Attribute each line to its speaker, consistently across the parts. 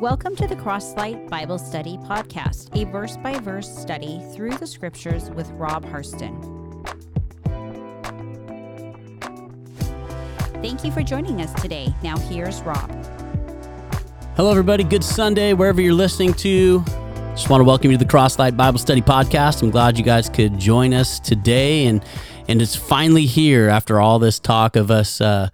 Speaker 1: Welcome to the Crosslight Bible Study Podcast, a verse by verse study through the scriptures with Rob Harston. Thank you for joining us today. Now, here's Rob.
Speaker 2: Hello, everybody. Good Sunday, wherever you're listening to. Just want to welcome you to the Crosslight Bible Study Podcast. I'm glad you guys could join us today, and and it's finally here after all this talk of us. Uh,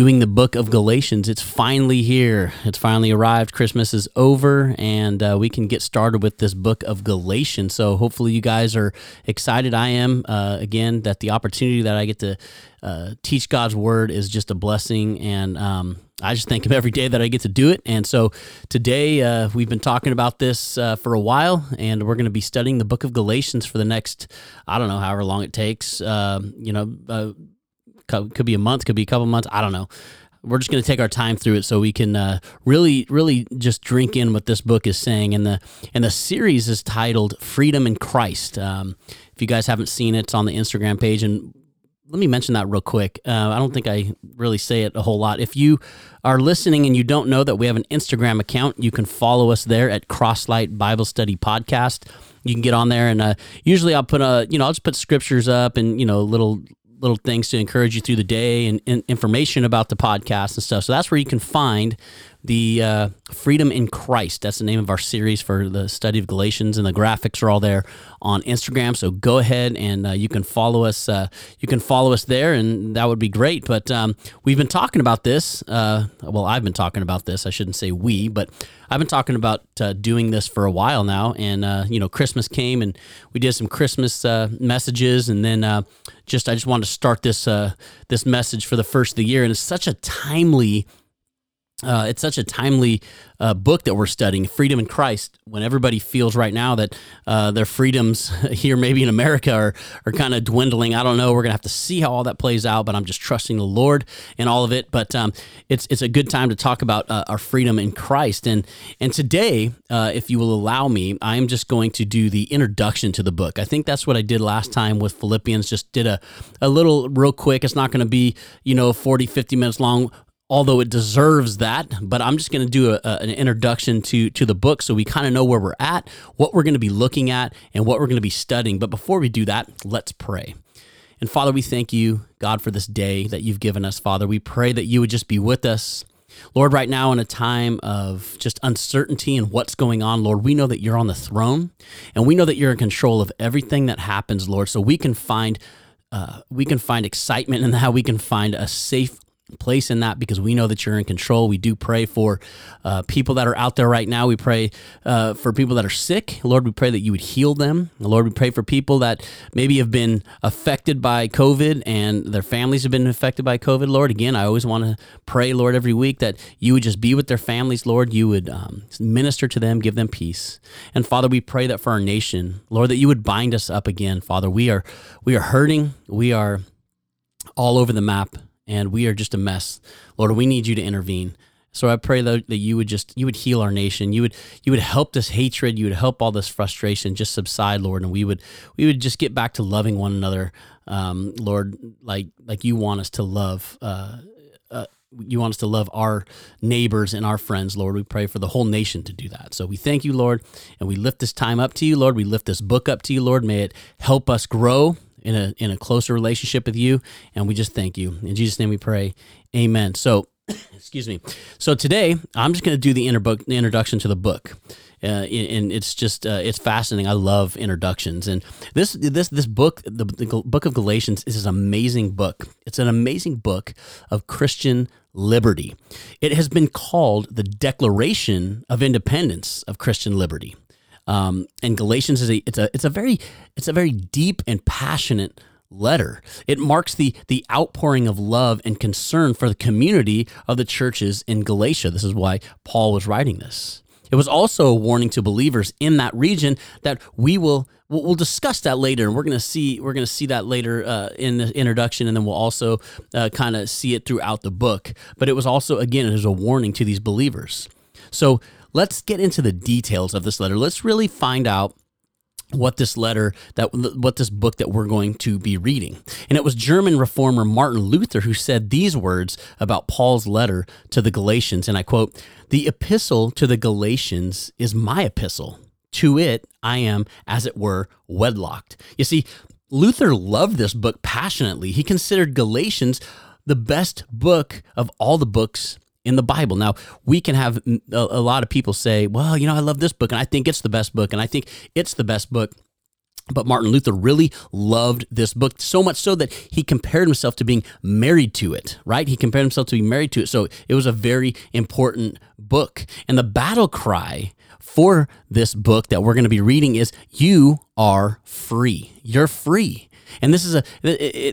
Speaker 2: doing the book of Galatians. It's finally here. It's finally arrived. Christmas is over, and uh, we can get started with this book of Galatians. So hopefully, you guys are excited. I am. Uh, again, that the opportunity that I get to uh, teach God's word is just a blessing, and um, I just thank Him every day that I get to do it. And so today, uh, we've been talking about this uh, for a while, and we're going to be studying the book of Galatians for the next, I don't know, however long it takes. Um, you know uh, could be a month, could be a couple months. I don't know. We're just going to take our time through it so we can uh, really, really just drink in what this book is saying. And the and the series is titled "Freedom in Christ." Um, if you guys haven't seen it, it's on the Instagram page. And let me mention that real quick. Uh, I don't think I really say it a whole lot. If you are listening and you don't know that we have an Instagram account, you can follow us there at Crosslight Bible Study Podcast. You can get on there, and uh, usually I'll put a, you know, I'll just put scriptures up and you know little little things to encourage you through the day and, and, information about the podcast and stuff. So that's where you can find the uh, Freedom in Christ. That's the name of our series for the study of Galatians, and the graphics are all there on Instagram. So go ahead and uh, you can follow us. Uh, you can follow us there, and that would be great. But um, we've been talking about this. Uh, well, I've been talking about this. I shouldn't say we, but I've been talking about uh, doing this for a while now. And uh, you know, Christmas came, and we did some Christmas messages, and then just I just wanted to start this this message for the first of the year, and it's such a timely uh, it's such a timely uh, book that we're studying, Freedom in Christ, when everybody feels right now that uh, their freedoms here, maybe in America, are, are kind of dwindling. I don't know. We're going to have to see how all that plays out, but I'm just trusting the Lord in all of it. But um, it's, it's a good time to talk about uh, our freedom in Christ. And, and today, uh, if you will allow me, I'm just going to do the introduction to the book. I think that's what I did last time with Philippians, just did a, a little real quick. It's not going to be, you know, 40, 50 minutes long although it deserves that. But I'm just going to do a, a, an introduction to to the book so we kind of know where we're at, what we're going to be looking at, and what we're going to be studying. But before we do that, let's pray. And Father, we thank you, God, for this day that you've given us. Father, we pray that you would just be with us. Lord, right now in a time of just uncertainty and what's going on, Lord, we know that you're on the throne and we know that you're in control of everything that happens, Lord. So we can find uh, we can find excitement in how We can find a safe place in that because we know that you're in control. We do pray for uh, people that are out there right now. We pray uh, for people that are sick. Lord, we pray that you would heal them. Lord, we pray for people that maybe have been affected by COVID and their families have been affected by COVID. Lord, again, I always want to pray, Lord, every week that you would just be with their families. Lord, you would um, minister to them, give them peace. And Father, we pray that for our nation, Lord, that you would bind us up again. Father, we are we are hurting. We are all over the map and we are just a mess. Lord, we need you to intervene. So I pray that, that you would just you would heal our nation. You would you would help this hatred. You would help all this frustration just subside, Lord, and we would we would just get back to loving one another, um, Lord, like like you want us to love. Uh, uh, you want us to love our neighbors and our friends, Lord. We pray for the whole nation to do that. So we thank you, Lord, and we lift this time up to you, Lord. We lift this book up to you, Lord. May it help us grow in a in a closer relationship with you, and we just thank you in Jesus' name. We pray, Amen. So, excuse me. So today I'm just going to do the, inter- the introduction to the book. Uh, and it's just uh, it's fascinating. I love introductions, and this this this book, the, the book of Galatians, is an amazing book. It's an amazing book of Christian liberty. It has been called the Declaration of Independence of Christian Liberty. Um, and Galatians is a it's a it's a very it's a very deep and passionate letter. It marks the the outpouring of love and concern for the community of the churches in Galatia. This is why Paul was writing this. It was also a warning to believers in that region that we will we'll, discuss that later, and we're gonna see we're gonna see that later uh, in the introduction, and then we'll also uh, kind of see it throughout the book. But it was also again it was a warning to these believers. So let's get into the details of this letter. Let's really find out what this letter that what this book that we're going to be reading. And it was german reformer martin luther who said these words about paul's letter to the galatians. And i quote the epistle to the galatians is my epistle. To it i am as it were wedlocked. You see luther loved this book passionately. He considered galatians the best book of all the books in the Bible. Now, we can have a, a, lot of people say, well, you know, I love this book and I think it's the best book and I think it's the best book. But Martin Luther really loved this book so much so that he compared himself to being married to it, right? He compared himself to being married to it. So it was a very important book. And the battle cry for this book that we're going to be reading is You are free. You're free. And this is a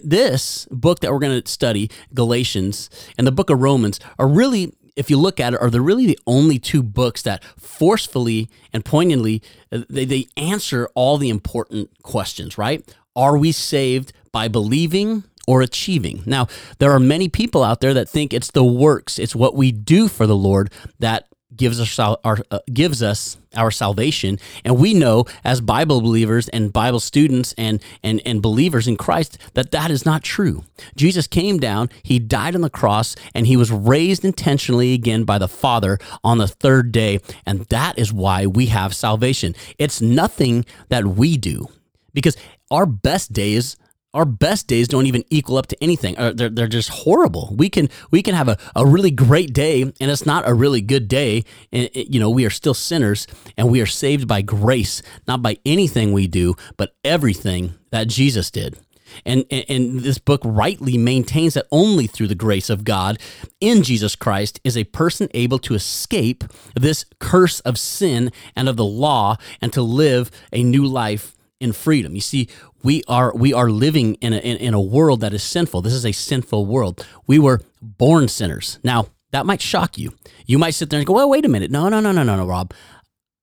Speaker 2: this book that we're going to study, Galatians and the book of Romans, are really if you look at it, are they really the only two books that forcefully and poignantly uh, they, they answer all the important questions, right? Are we saved by believing or achieving? Now, there are many people out there that think it's the works, it's what we do for the Lord that gives us our uh, gives us our salvation. And we know as bible believers and bible students and and and believers in Christ that that is not true. Jesus came down he died on the cross and he was raised intentionally again by the father on the third day. And that is why we have salvation. It's nothing that we do because our best days our best days don't even equal up to anything. Uh, they're, they're just horrible. We can we can have a, a really great day and it's not a really good day. And it, you know we are still sinners and we are saved by grace, not by anything we do, but everything that Jesus did. And, and this book rightly maintains that only through the grace of God in Jesus Christ is a person able to escape this curse of sin and of the law and to live a new life in freedom. You see, we are we are living in a in, in a world that is sinful. This is a sinful world. We were born sinners. Now, that might shock you. You might sit there and go, "Well, wait a minute. No, no, no, no, no, no, Rob.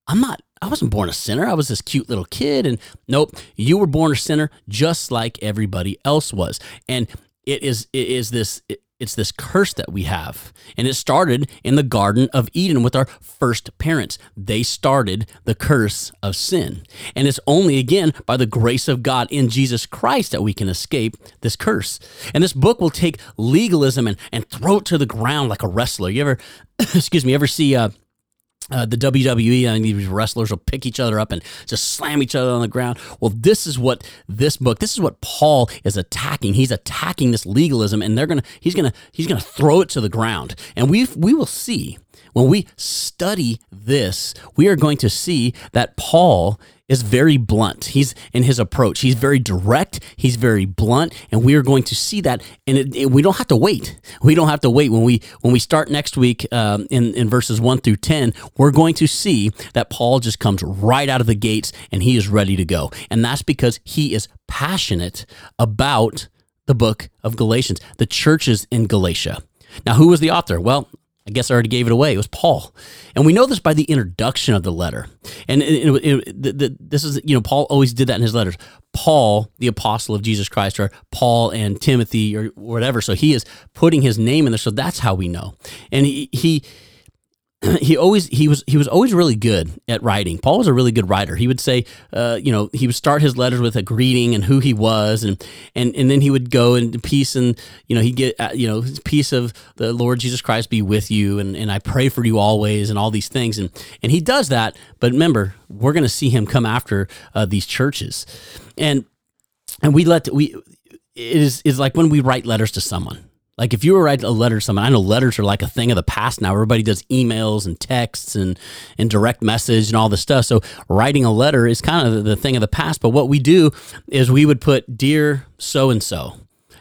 Speaker 2: I'm not I wasn't born a sinner. I was this cute little kid and nope, you were born a sinner just like everybody else was." And it is it is this it's this curse that we have. And it started in the Garden of Eden with our first parents. They started the curse of sin. And it's only again by the grace of God in Jesus Christ that we can escape this curse. And this book will take legalism and, and throw it to the ground like a wrestler. You ever, excuse me, ever see uh, uh, the WWE and these wrestlers will pick each other up and just slam each other on the ground. Well, this is what this book, this is what Paul is attacking. He's attacking this legalism, and they're gonna, he's gonna, he's gonna throw it to the ground. And we we will see when we study this, we are going to see that Paul is very blunt. He's in his approach. He's very direct. He's very blunt, and we are going to see that. And it, it, we don't have to wait. We don't have to wait when we when we start next week um, in in verses one through ten. We're going to see that Paul just comes right out of the gates, and he is ready to go. And that's because he is passionate about the book of Galatians, the churches in Galatia. Now, who was the author? Well, I guess I already gave it away. It was Paul. And we know this by the introduction of the letter. And it, it, it, this is, you know, Paul always did that in his letters. Paul, the apostle of Jesus Christ, or Paul and Timothy, or whatever. So he is putting his name in there. So that's how we know. And he, he he always he was he was always really good at writing. Paul was a really good writer. He would say, uh, you know, he would start his letters with a greeting and who he was, and and and then he would go into peace and you know he get uh, you know peace of the Lord Jesus Christ be with you, and and I pray for you always, and all these things, and and he does that. But remember, we're going to see him come after uh, these churches, and and we let we it is is like when we write letters to someone like if you were write a letter to someone, I know letters are like a thing of the past now. Everybody does emails and texts and and direct message and all this stuff. So writing a letter is kind of the thing of the past. But what we do is we would put dear so and so,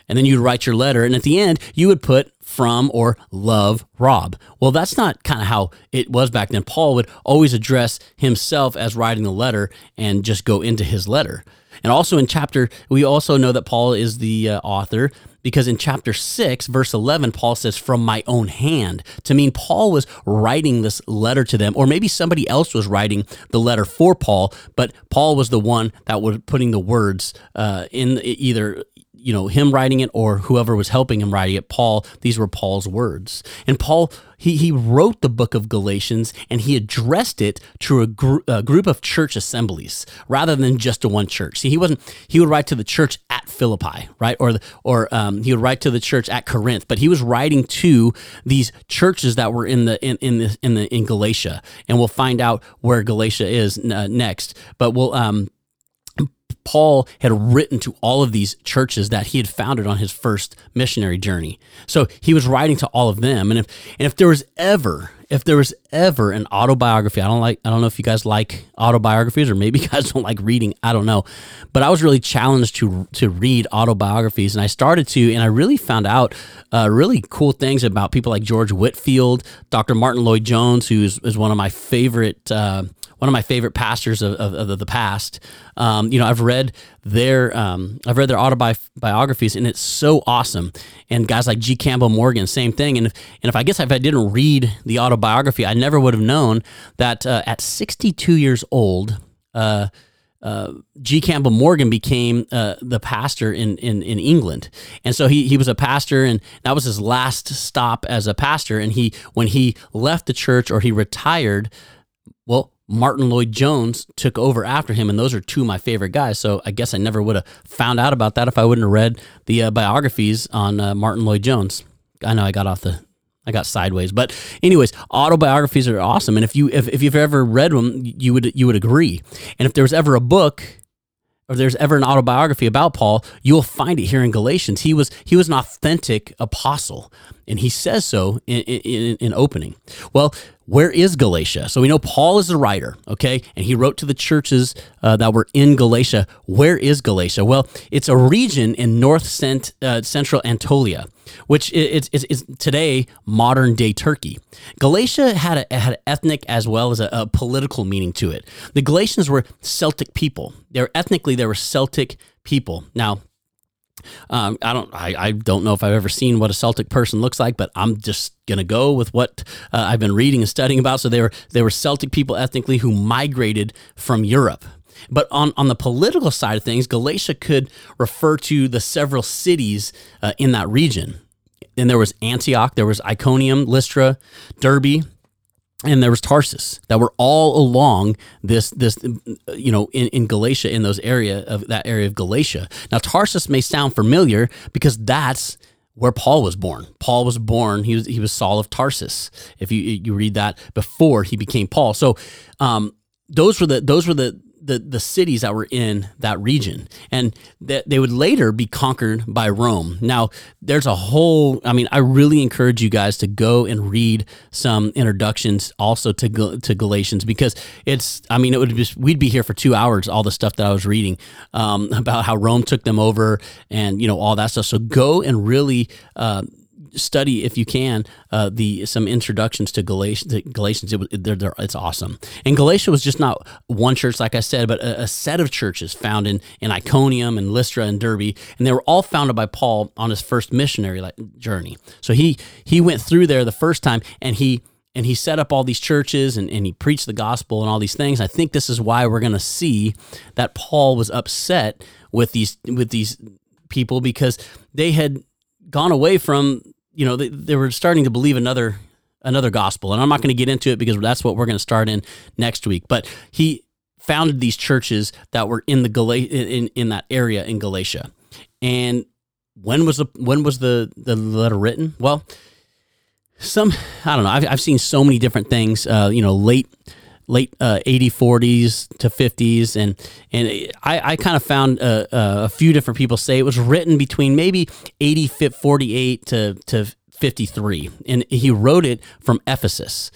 Speaker 2: and then you'd write your letter, and at the end you would put from or love Rob. Well, that's not kind of how it was back then. Paul would always address himself as writing the letter and just go into his letter. And also in chapter, we also know that Paul is the uh, author because in chapter 6, verse 11, Paul says, from my own hand, to mean Paul was writing this letter to them, or maybe somebody else was writing the letter for Paul, but Paul was the one that was putting the words uh, in either you know him writing it or whoever was helping him writing it paul these were paul's words. And paul he, he wrote the book of galatians and he addressed it to a, gr- a group of church assemblies rather than just to one church. See he wasn't he would write to the church at philippi right? Or or um, he would write to the church at corinth but he was writing to these churches that were in the in, in the in the in galatia. And we'll find out where galatia is uh, next but we'll um Paul had written to all of these churches that he had founded on his first missionary journey. So he was writing to all of them. And if and if there was ever if there was ever an autobiography, I don't like I don't know if you guys like autobiographies or maybe you guys don't like reading, I don't know. But I was really challenged to to read autobiographies and I started to and I really found out uh, really cool things about people like George Whitefield, Dr. Martyn Lloyd-Jones who is, is one of my favorite uh, one of my favorite pastors of, of, of the past. Um, you know, I've read their um, I've read their autobiographies, and it's so awesome. And guys like G. Campbell Morgan, same thing. And if, and if I guess if I didn't read the autobiography, I never would have known that uh, at 62 years old. Uh, uh, G. Campbell Morgan became uh, the pastor in, in, in England, and so he, he was a pastor, and that was his last stop as a pastor. And he when he left the church or he retired, well, Martyn Lloyd-Jones took over after him, and those are two of my favorite guys. So I guess I never would have found out about that if I wouldn't have read the uh, biographies on uh, Martyn Lloyd-Jones. I know I got off the, I got sideways, but anyways, autobiographies are awesome, and if you if, if you've ever read them, you would you would agree. And if there was ever a book or there's ever an autobiography about Paul, you'll find it here in Galatians. He was he was an authentic apostle, and he says so in, in, in opening. Well, where is Galatia? So we know Paul is the writer, okay, and he wrote to the churches uh, that were in Galatia. Where is Galatia? Well, it's a region in north cent, uh, central Anatolia, which is, is, is, today modern day Turkey. Galatia had a, had ethnic as well as a, a political meaning to it. The Galatians were Celtic people. They're ethnically they were Celtic people. Now um, I don't. I, I don't know if I've ever seen what a Celtic person looks like, but I'm just gonna go with what uh, I've been reading and studying about. So they were they were Celtic people ethnically who migrated from Europe. But on, on the political side of things, Galatia could refer to the several cities uh, in that region. And there was Antioch, there was Iconium, Lystra, Derbe, and there was Tarsus that were all along this this you know in, in Galatia in those area of that area of Galatia. Now Tarsus may sound familiar because that's where Paul was born. Paul was born. He was he was Saul of Tarsus. If you you read that before he became Paul, so um, those were the those were the the, the cities that were in that region and that they would later be conquered by Rome. Now, there's a whole, I mean, I really encourage you guys to go and read some introductions also to, to Galatians because it's, I mean, it would just, we'd be here for two hours, all the stuff that I was reading um, about how Rome took them over and, you know, all that stuff. So go and really, uh, study if you can uh, the some introductions to Galatians. Galatians, it, they're, they're, it's awesome. And Galatia was just not one church, like I said, but a, a, set of churches found in in Iconium and Lystra and Derbe, and they were all founded by Paul on his first missionary journey. So he he went through there the first time, and he and he set up all these churches and, and he preached the gospel and all these things. I think this is why we're going to see that Paul was upset with these with these people because they had gone away from you know, they, they were starting to believe another another gospel, and I'm not going to get into it because that's what we're going to start in next week. But he founded these churches that were in the Gal- in in that area in Galatia, and when was the when was the the letter written? Well, some I don't know. I've I've seen so many different things. Uh, you know, late late uh, 80 40s to 50s and and I, I kind of found a, a, few different people say it was written between maybe 80 48 to, to 53 and he wrote it from Ephesus.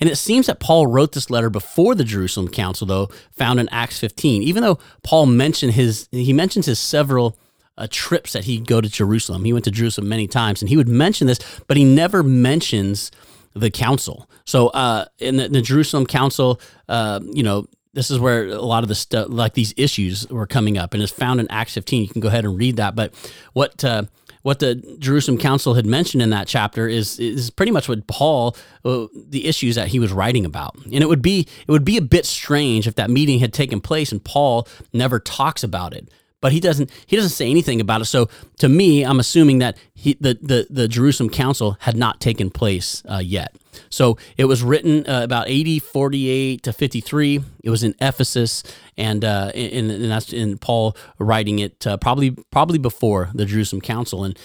Speaker 2: And it seems that Paul wrote this letter before the Jerusalem council though found in Acts 15 even though Paul mentioned his he mentions his several uh, trips that he'd go to Jerusalem. He went to Jerusalem many times and he would mention this but he never mentions the council. So uh, in the, the, Jerusalem council, uh, you know, this is where a lot of the stuff, like these issues, were coming up, and it's found in Acts 15. You can go ahead and read that. But what uh, what the Jerusalem council had mentioned in that chapter is is pretty much what Paul uh, the issues that he was writing about. And it would be it would be a bit strange if that meeting had taken place and Paul never talks about it. but he doesn't he doesn't say anything about it. So to me, I'm assuming that he, the, the the Jerusalem Council had not taken place uh, yet. So it was written uh, about 80, 48 to 53. It was in Ephesus, and uh, and, and that's in Paul writing it uh, probably probably before the Jerusalem Council. And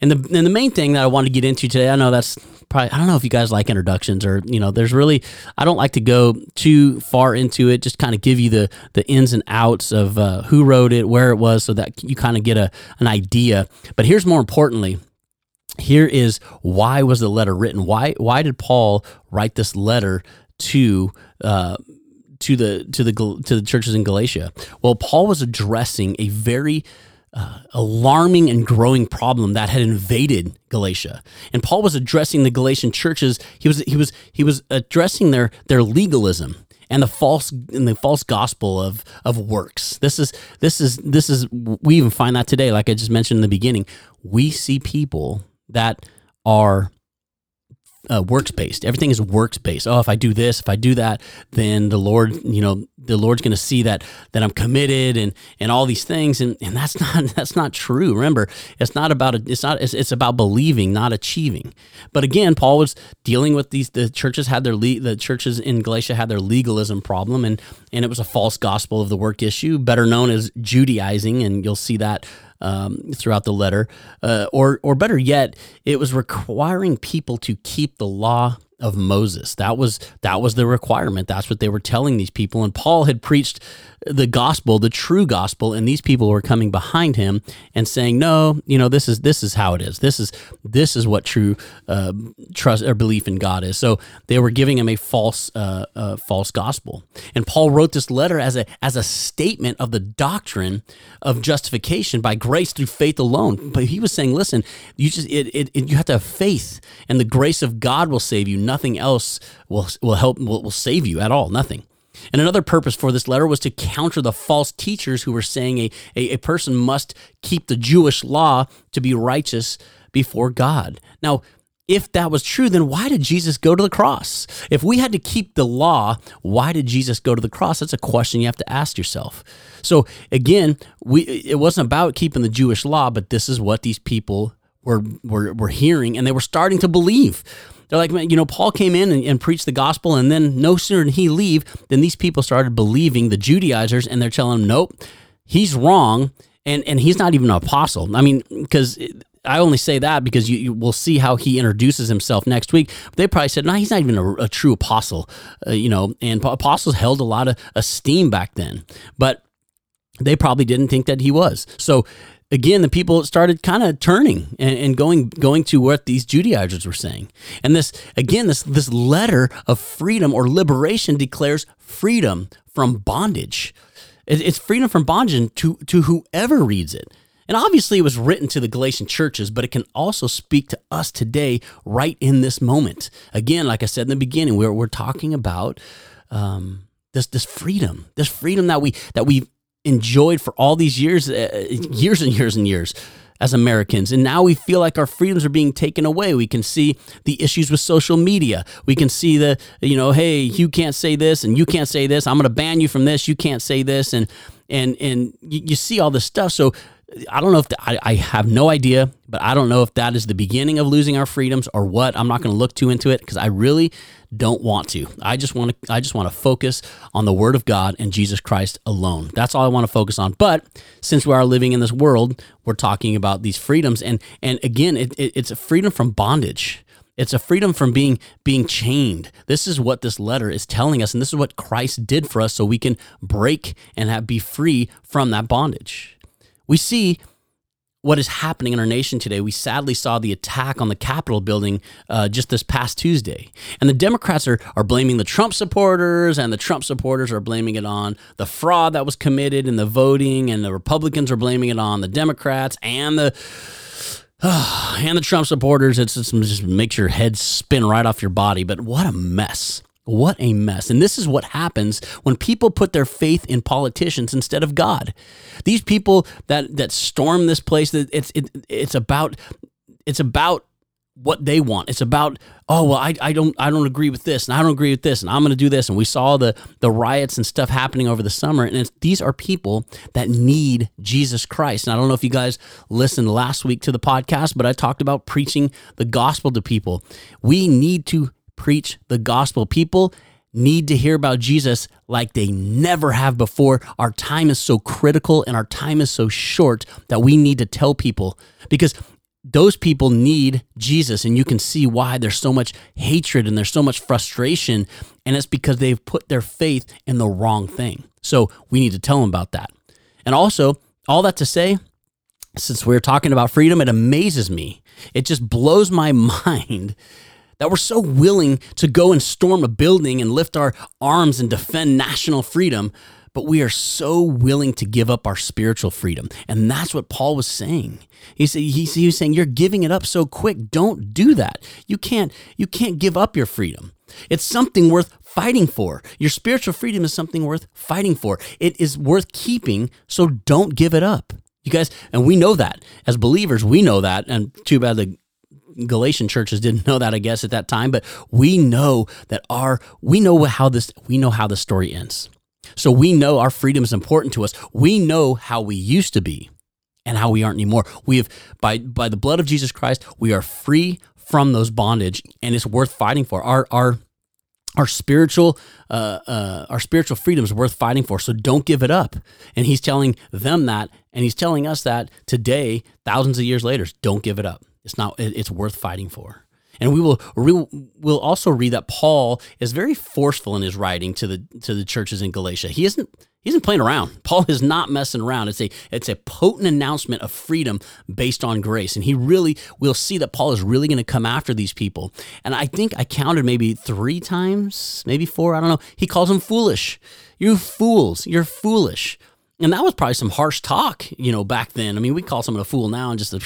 Speaker 2: and the and the main thing that I want to get into today, I know that's probably I don't know if you guys like introductions or you know, there's really I don't like to go too far into it. Just kind of give you the the ins and outs of uh, who wrote it, where it was, so that you kind of get a an idea. But here's more importantly here is why was the letter written? Why why did Paul write this letter to uh, to the to the to the churches in Galatia? Well, Paul was addressing a very uh, alarming and growing problem that had invaded Galatia. And Paul was addressing the Galatian churches. He was he was he was addressing their their legalism and the false and the false gospel of of works. This is this is this is we even find that today like I just mentioned in the beginning. We see people that are uh, works based. Everything is works based. Oh, if I do this, if I do that, then the Lord, you know, the Lord's going to see that that I'm committed and and all these things. And and that's not that's not true. Remember, it's not about a, it's not it's, it's about believing, not achieving. But again, Paul was dealing with these. The churches had their le- the churches in Galatia had their legalism problem, and and it was a false gospel of the work issue, better known as Judaizing, and you'll see that um, throughout the letter, uh, or or better yet, it was requiring people to keep the law of Moses. That was that was the requirement. That's what they were telling these people. And Paul had preached the gospel, the true gospel, and these people were coming behind him and saying, "No, you know this is this is how it is. This is this is what true uh, trust or belief in God is." So they were giving him a false uh, uh, false gospel. And Paul wrote this letter as a as a statement of the doctrine of justification by grace through faith alone. But he was saying, "Listen, you just it, it, it you have to have faith, and the grace of God will save you. Nothing else will will help will, will save you at all. Nothing." And another purpose for this letter was to counter the false teachers who were saying a, a, a, person must keep the Jewish law to be righteous before God. Now, if that was true, then why did Jesus go to the cross? If we had to keep the law, why did Jesus go to the cross? That's a question you have to ask yourself. So again, we it wasn't about keeping the Jewish law, but this is what these people were were, were hearing and they were starting to believe. They're like, you know, Paul came in and, and, preached the gospel, and then no sooner did he leave than these people started believing the Judaizers, and they're telling him, nope, he's wrong, and and he's not even an apostle. I mean, because. I only say that because you, you, will see how he introduces himself next week. They probably said, "No, he's not even a, a true apostle," uh, you know. And apostles held a lot of esteem back then, but they probably didn't think that he was. So again, the people started kind of turning and, and, going going to what these Judaizers were saying. And this again, this this letter of freedom or liberation declares freedom from bondage. It, it's freedom from bondage to to whoever reads it. And obviously, it was written to the Galatian churches, but it can also speak to us today, right in this moment. Again, like I said in the beginning, we're, we're talking about um, this this freedom, this freedom that we that we enjoyed for all these years, uh, years and years and years as Americans. And now we feel like our freedoms are being taken away. We can see the issues with social media. We can see the, you know, hey, you can't say this and you can't say this. I'm going to ban you from this. You can't say this. And, and, and you, you see all this stuff. So I don't know if the, I, I have no idea, but I don't know if that is the beginning of losing our freedoms or what. I'm not going to look too into it because I really don't want to. I just want to. I just want to focus on the Word of God and Jesus Christ alone. That's all I want to focus on. But since we are living in this world, we're talking about these freedoms, and and again, it, it, it's a freedom from bondage. It's a freedom from being being chained. This is what this letter is telling us, and this is what Christ did for us, so we can break and have, be free from that bondage. We see what is happening in our nation today. We sadly saw the attack on the Capitol building uh, just this past Tuesday. And the Democrats are, are blaming the Trump supporters, and the Trump supporters are blaming it on the fraud that was committed in the voting, and the Republicans are blaming it on the Democrats and the. And the Trump supporters, it's just makes your head spin right off your body. But what a mess. What a mess. And this is what happens when people put their faith in politicians instead of God. These people that that storm this place, that it's it, it's about it's about what they want. It's about, oh well, I, I don't I don't agree with this, and I don't agree with this, and I'm going to do this. And we saw the the riots and stuff happening over the summer, and these are people that need Jesus Christ. And I don't know if you guys listened last week to the podcast, but I talked about preaching the gospel to people. We need to preach the gospel. People need to hear about Jesus like they never have before. Our time is so critical and our time is so short that we need to tell people because those people need Jesus, and you can see why there's so much hatred and there's so much frustration, and it's because they've put their faith in the wrong thing. So we need to tell them about that. And also, all that to say, since we're talking about freedom, it amazes me. It just blows my mind that we're so willing to go and storm a building and lift our arms and defend national freedom, but we are so willing to give up our spiritual freedom. And that's what Paul was saying. He said he's, he was saying you're giving it up so quick. Don't do that. You can't you can't give up your freedom. It's something worth fighting for. Your spiritual freedom is something worth fighting for. It is worth keeping, so don't give it up. You guys, and we know that as believers, we know that. And too bad the Galatian churches didn't know that, I guess, at that time, but we know that our we know how this we know how the story ends. So we know our freedom is important to us. We know how we used to be and how we aren't anymore. We have by by the blood of Jesus Christ, we are free from those bondage, and it's worth fighting for. Our our our spiritual uh, uh, our spiritual freedom is worth fighting for so don't give it up and he's telling them that and he's telling us that today thousands of years later don't give it up it's not. It's worth fighting for. And we will we'll also read that Paul is very forceful in his writing to the to the churches in Galatia. He isn't he isn't playing around. Paul is not messing around. It's a it's a potent announcement of freedom based on grace. And he really we'll see that Paul is really going to come after these people. And I think I counted maybe 3 times, maybe 4, I don't know. He calls them foolish. You fools, you're foolish. And that was probably some harsh talk, you know, back then. I mean, we call someone a fool now and just a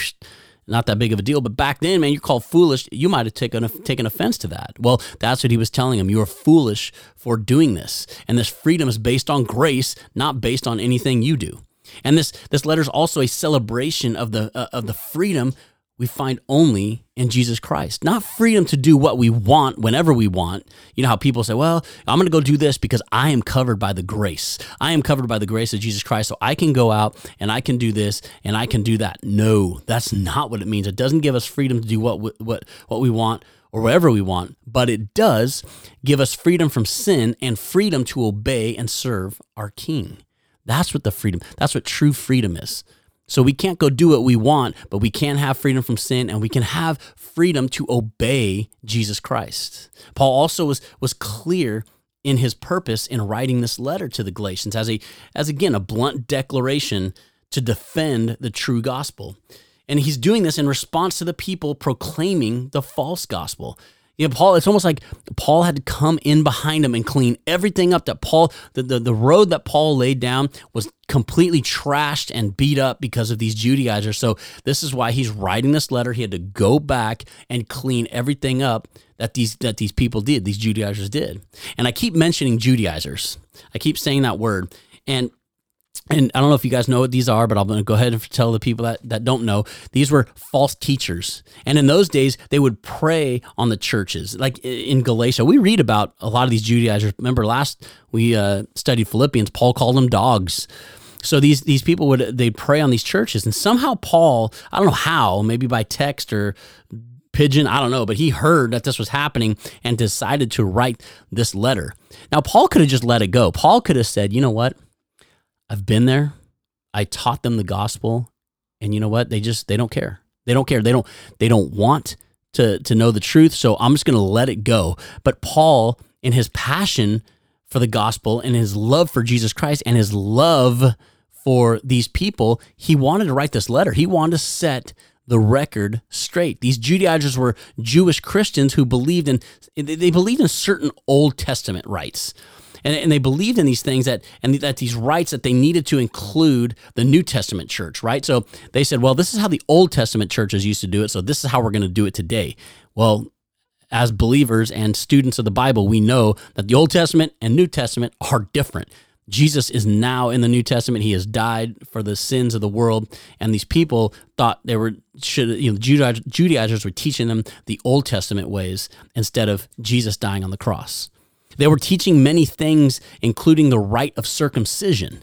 Speaker 2: not that big of a deal. But back then, man, you're called foolish. You might have taken taken offense to that. Well, that's what he was telling him. You are foolish for doing this, and this freedom is based on grace, not based on anything you do. And this this letter is also a celebration of the uh, of the freedom we find only in Jesus Christ. Not freedom to do what we want whenever we want. You know how people say, well, I'm going to go do this because I am covered by the grace. I am covered by the grace of Jesus Christ. So I can go out and I can do this and I can do that. No, that's not what it means. It doesn't give us freedom to do what, what, what we want or whatever we want, but it does give us freedom from sin and freedom to obey and serve our King. That's what the freedom, that's what true freedom is. So we can't go do what we want, but we can have freedom from sin and we can have freedom to obey Jesus Christ. Paul also was, was clear in his purpose in writing this letter to the Galatians as a as again a blunt declaration to defend the true gospel. And he's doing this in response to the people proclaiming the false gospel. Know, Paul, it's almost like Paul had to come in behind him and clean everything up that Paul, the, the, the road that Paul laid down was completely trashed and beat up because of these Judaizers. So this is why he's writing this letter. He had to go back and clean everything up that these that these people did, these Judaizers did. And I keep mentioning Judaizers. I keep saying that word. And and I don't know if you guys know what these are, but I'm going to go ahead and tell the people that, that don't know. These were false teachers. And in those days, they would prey on the churches. Like in Galatia, we read about a lot of these Judaizers. Remember last we uh, studied Philippians, Paul called them dogs. So these these people would they prey on these churches, and somehow Paul, I don't know how, maybe by text or pigeon, I don't know, but he heard that this was happening and decided to write this letter. Now Paul could have just let it go. Paul could have said, you know what? I've been there. I taught them the gospel, and you know what? They just they don't care. They don't care. They don't they don't want to to know the truth. So I'm just going to let it go. But Paul, in his passion for the gospel and his love for Jesus Christ and his love for these people, he wanted to write this letter. He wanted to set the record straight. These Judaizers were Jewish Christians who believed in they believed in certain Old Testament rites and, and they believed in these things that and that these rites that they needed to include the New Testament church, right? So they said, well, this is how the Old Testament churches used to do it, so this is how we're going to do it today. Well, as believers and students of the Bible, we know that the Old Testament and New Testament are different. Jesus is now in the New Testament. He has died for the sins of the world, and these people thought they were should you know Judaizers were teaching them the Old Testament ways instead of Jesus dying on the cross. They were teaching many things, including the rite of circumcision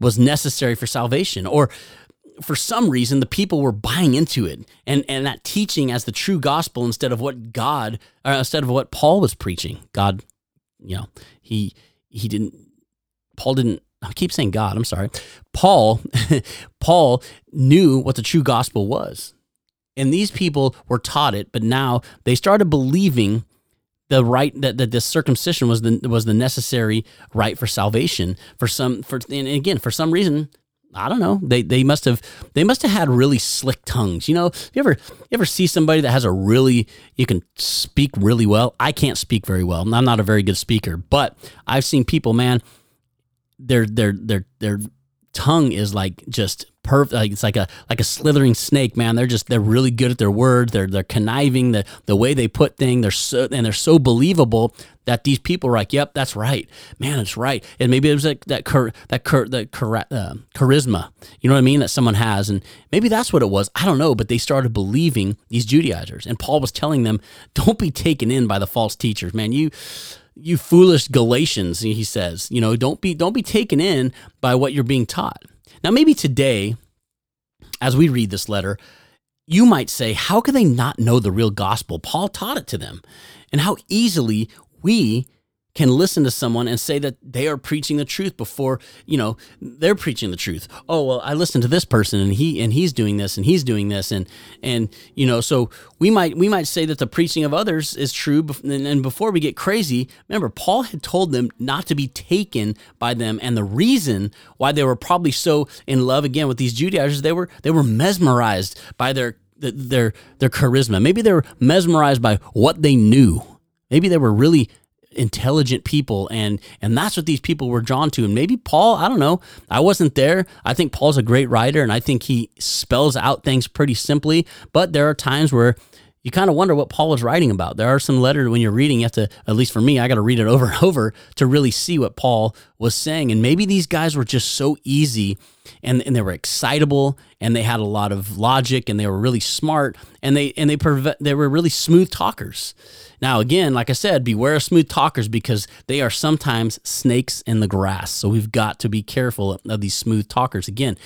Speaker 2: was necessary for salvation, or for some reason the people were buying into it and and that teaching as the true gospel instead of what God or instead of what Paul was preaching. God, you know, he he didn't Paul didn't I keep saying God, I'm sorry. Paul Paul knew what the true gospel was. And these people were taught it, but now they started believing the right that, that this circumcision was the was the necessary rite for salvation for some for and again for some reason I don't know. They they must have they must have had really slick tongues. You know, you ever you ever see somebody that has a really you can speak really well. I can't speak very well. I'm not a very good speaker, but I've seen people, man, their their their their tongue is like just perfect. Like it's like a like a slithering snake, man. They're just they're really good at their words. They're they're conniving. The the way they put things, they're so and they're so believable that these people are like, "Yep, that's right, man, it's right." And maybe it was like that that that uh, charisma, you know what I mean, that someone has, and maybe that's what it was. I don't know, but they started believing these Judaizers, and Paul was telling them, "Don't be taken in by the false teachers, man. You." you foolish Galatians, he says, you know, don't be don't be taken in by what you're being taught. Now, maybe today, as we read this letter, you might say, how can they not know the real gospel? Paul taught it to them. And how easily we can listen to someone and say that they are preaching the truth before you know they're preaching the truth. Oh well i listened to this person and he and he's doing this and he's doing this. And and you know so we might we might say that the preaching of others is true and before we get crazy remember paul had told them not to be taken by them. And the reason why they were probably so in love again with these judaizers they were they were mesmerized by their their their charisma. Maybe they were mesmerized by what they knew. Maybe they were really intelligent people and and that's what these people were drawn to. And maybe paul i don't know i wasn't there. I think paul's a great writer and i think he spells out things pretty simply. But there are times where you kind of wonder what paul is writing about there are some letters when you're reading you have to at least for me i got to read it over and over to really see what paul was saying and maybe these guys were just so easy and, and they were excitable and they had a lot of logic and they were really smart and they and they they were really smooth talkers now, again, like I said, beware of smooth talkers because they are sometimes snakes in the grass. So we've got to be careful of these smooth talkers. Again,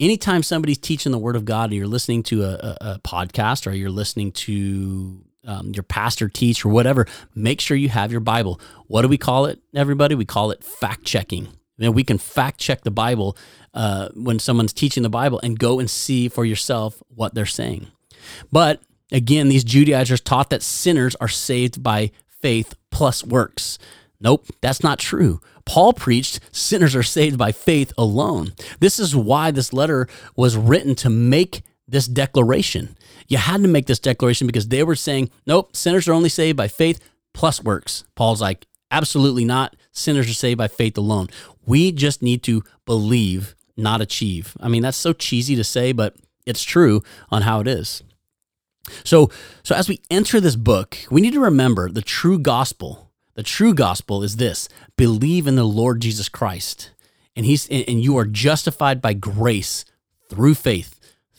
Speaker 2: anytime somebody's teaching the word of God, or you're listening to a, a, a podcast or you're listening to um, your pastor teach or whatever, make sure you have your Bible. What do we call it, everybody? We call it fact checking. You know, we can fact check the Bible uh, when someone's teaching the Bible and go and see for yourself what they're saying. But Again, these Judaizers taught that sinners are saved by faith plus works. Nope, that's not true. Paul preached sinners are saved by faith alone. This is why this letter was written to make this declaration. You had to make this declaration because they were saying, nope, sinners are only saved by faith plus works. Paul's like, absolutely not. Sinners are saved by faith alone. We just need to believe, not achieve. I mean, that's so cheesy to say, but it's true on how it is. So, so as we enter this book, we need to remember the true gospel. The true gospel is this: believe in the Lord Jesus Christ, and he's and you are justified by grace through faith.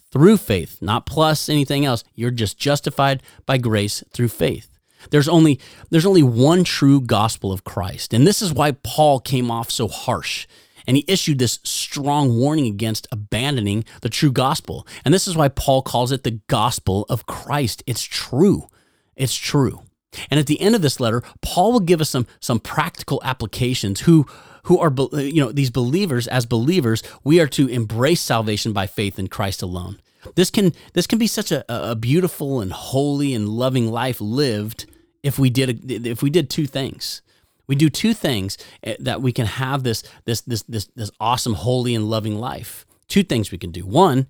Speaker 2: Through faith, not plus anything else. You're just justified by grace through faith. There's only there's only one true gospel of Christ. And this is why Paul came off so harsh and he issued this strong warning against abandoning the true gospel. And this is why Paul calls it the gospel of Christ. It's true. It's true. And at the end of this letter, Paul will give us some some practical applications who who are you know these believers as believers, we are to embrace salvation by faith in Christ alone. This can this can be such a, a beautiful and holy and loving life lived if we did if we did two things. We do two things eh, that we can have this this this this this awesome holy and loving life. Two things we can do. One,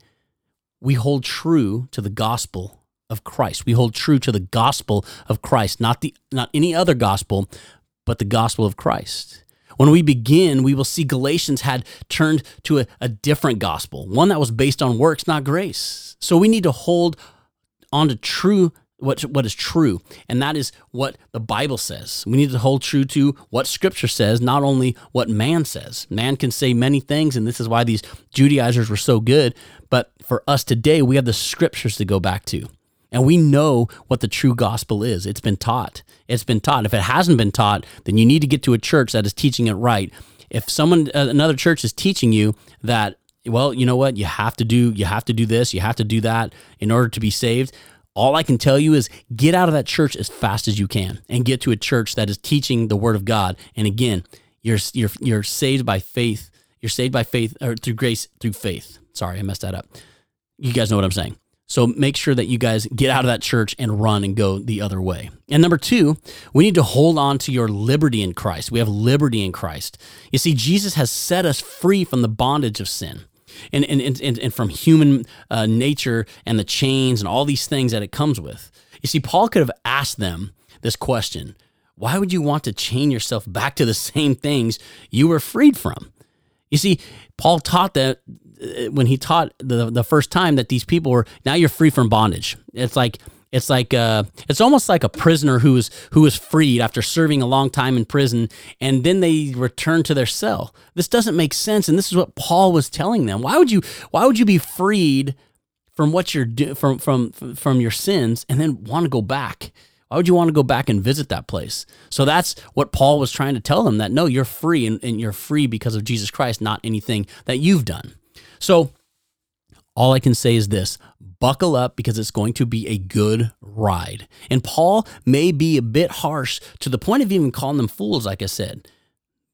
Speaker 2: we hold true to the gospel of Christ. We hold true to the gospel of Christ, not the not any other gospel, but the gospel of Christ. When we begin, we will see Galatians had turned to a, a different gospel, one that was based on works, not grace. So we need to hold on to true what what is true, and that is what the Bible says. We need to hold true to what Scripture says, not only what man says. Man can say many things, and this is why these Judaizers were so good. But for us today, we have the Scriptures to go back to. And we know what the true gospel is. It's been taught. It's been taught. If it hasn't been taught, then you need to get to a church that is teaching it right. If someone uh, another church is teaching you that well, you know what? You have to do you have to do this, you have to do that in order to be saved. All I can tell you is get out of that church as fast as you can and get to a church that is teaching the word of God. And again, you're you're you're saved by faith. You're saved by faith or through grace through faith. Sorry, I messed that up. You guys know what I'm saying. So make sure that you guys get out of that church and run and go the other way. And number two, we need to hold on to your liberty in Christ. We have liberty in Christ. You see, Jesus has set us free from the bondage of sin. And, and, and, and from human uh, nature and the chains and all these things that it comes with. You see, Paul could have asked them this question Why would you want to chain yourself back to the same things you were freed from? You see, Paul taught that when he taught the the first time that these people were now you're free from bondage. It's like it's like uh, it's almost like a prisoner who is who is freed after serving a long time in prison, and then they return to their cell. This doesn't make sense, and this is what Paul was telling them. Why would you Why would you be freed from what you're do, from from from your sins and then want to go back? Why would you want to go back and visit that place? So that's what Paul was trying to tell them that no, you're free and, and you're free because of Jesus Christ, not anything that you've done. So all I can say is this buckle up because it's going to be a good ride. And Paul may be a bit harsh to the point of even calling them fools, like I said,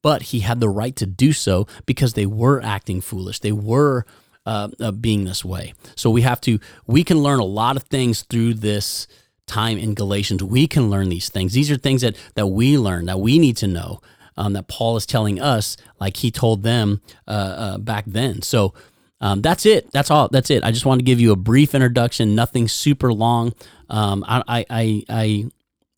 Speaker 2: but he had the right to do so because they were acting foolish. They were uh, uh, being this way. So we have to, we can learn a lot of things through this time in Galatians. We can learn these things. These are things that, that we learn, that we need to know, um, that Paul is telling us, like he told them uh, uh back then. So, um, that's it. That's all. That's it. I just want to give you a brief introduction. Nothing super long. Um, I, I, I, I,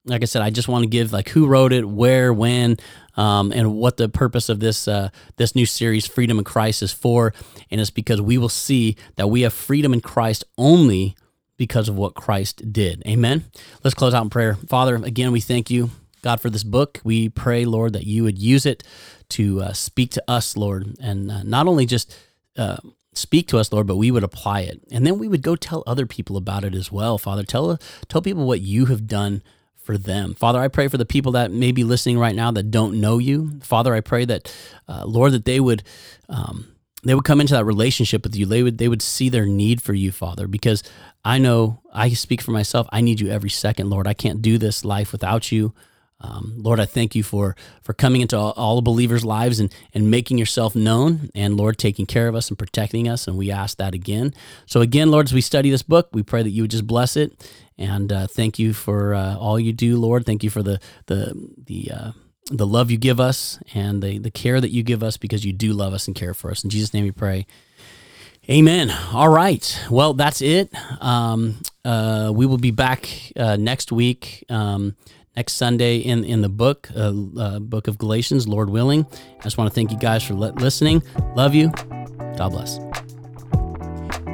Speaker 2: like I said, I just want to give like who wrote it, where, when, um, and what the purpose of this uh, this new series, Freedom in Christ, is for. And it's because we will see that we have freedom in Christ only because of what Christ did. Amen. Let's close out in prayer. Father, again, we thank you, God, for this book. We pray, Lord, that you would use it to uh, speak to us, Lord, and uh, not only just uh, speak to us, Lord, but we would apply it. And then we would go tell other people about it as well, Father. Tell, tell people what you have done for them. Father, I pray for the people that may be listening right now that don't know you. Father, I pray that, uh, Lord, that they would. Um, they would come into that relationship with you. They would they would see their need for you, Father, because I know I speak for myself. I need you every second, Lord. I can't do this life without you. Um, Lord, I thank you for for coming into all, all the believers' lives and and making yourself known, and Lord, taking care of us and protecting us. And we ask that again. So again, Lord, as we study this book, we pray that you would just bless it, and uh, thank you for uh, all you do, Lord. Thank you for the the the uh, the love you give us and the the care that you give us because you do love us and care for us. In Jesus' name, we pray. Amen. All right. Well, that's it. Um, uh, we will be back uh, next week. Um, next Sunday in in the book, uh, uh, book of Galatians, Lord willing. I just want to thank you guys for listening. Love you. God bless.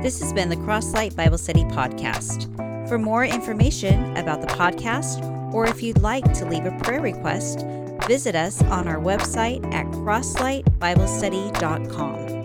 Speaker 1: This has been the Crosslight Bible Study podcast. For more information about the podcast, or if you'd like to leave a prayer request, visit us on our website at crosslightbiblestudy.com.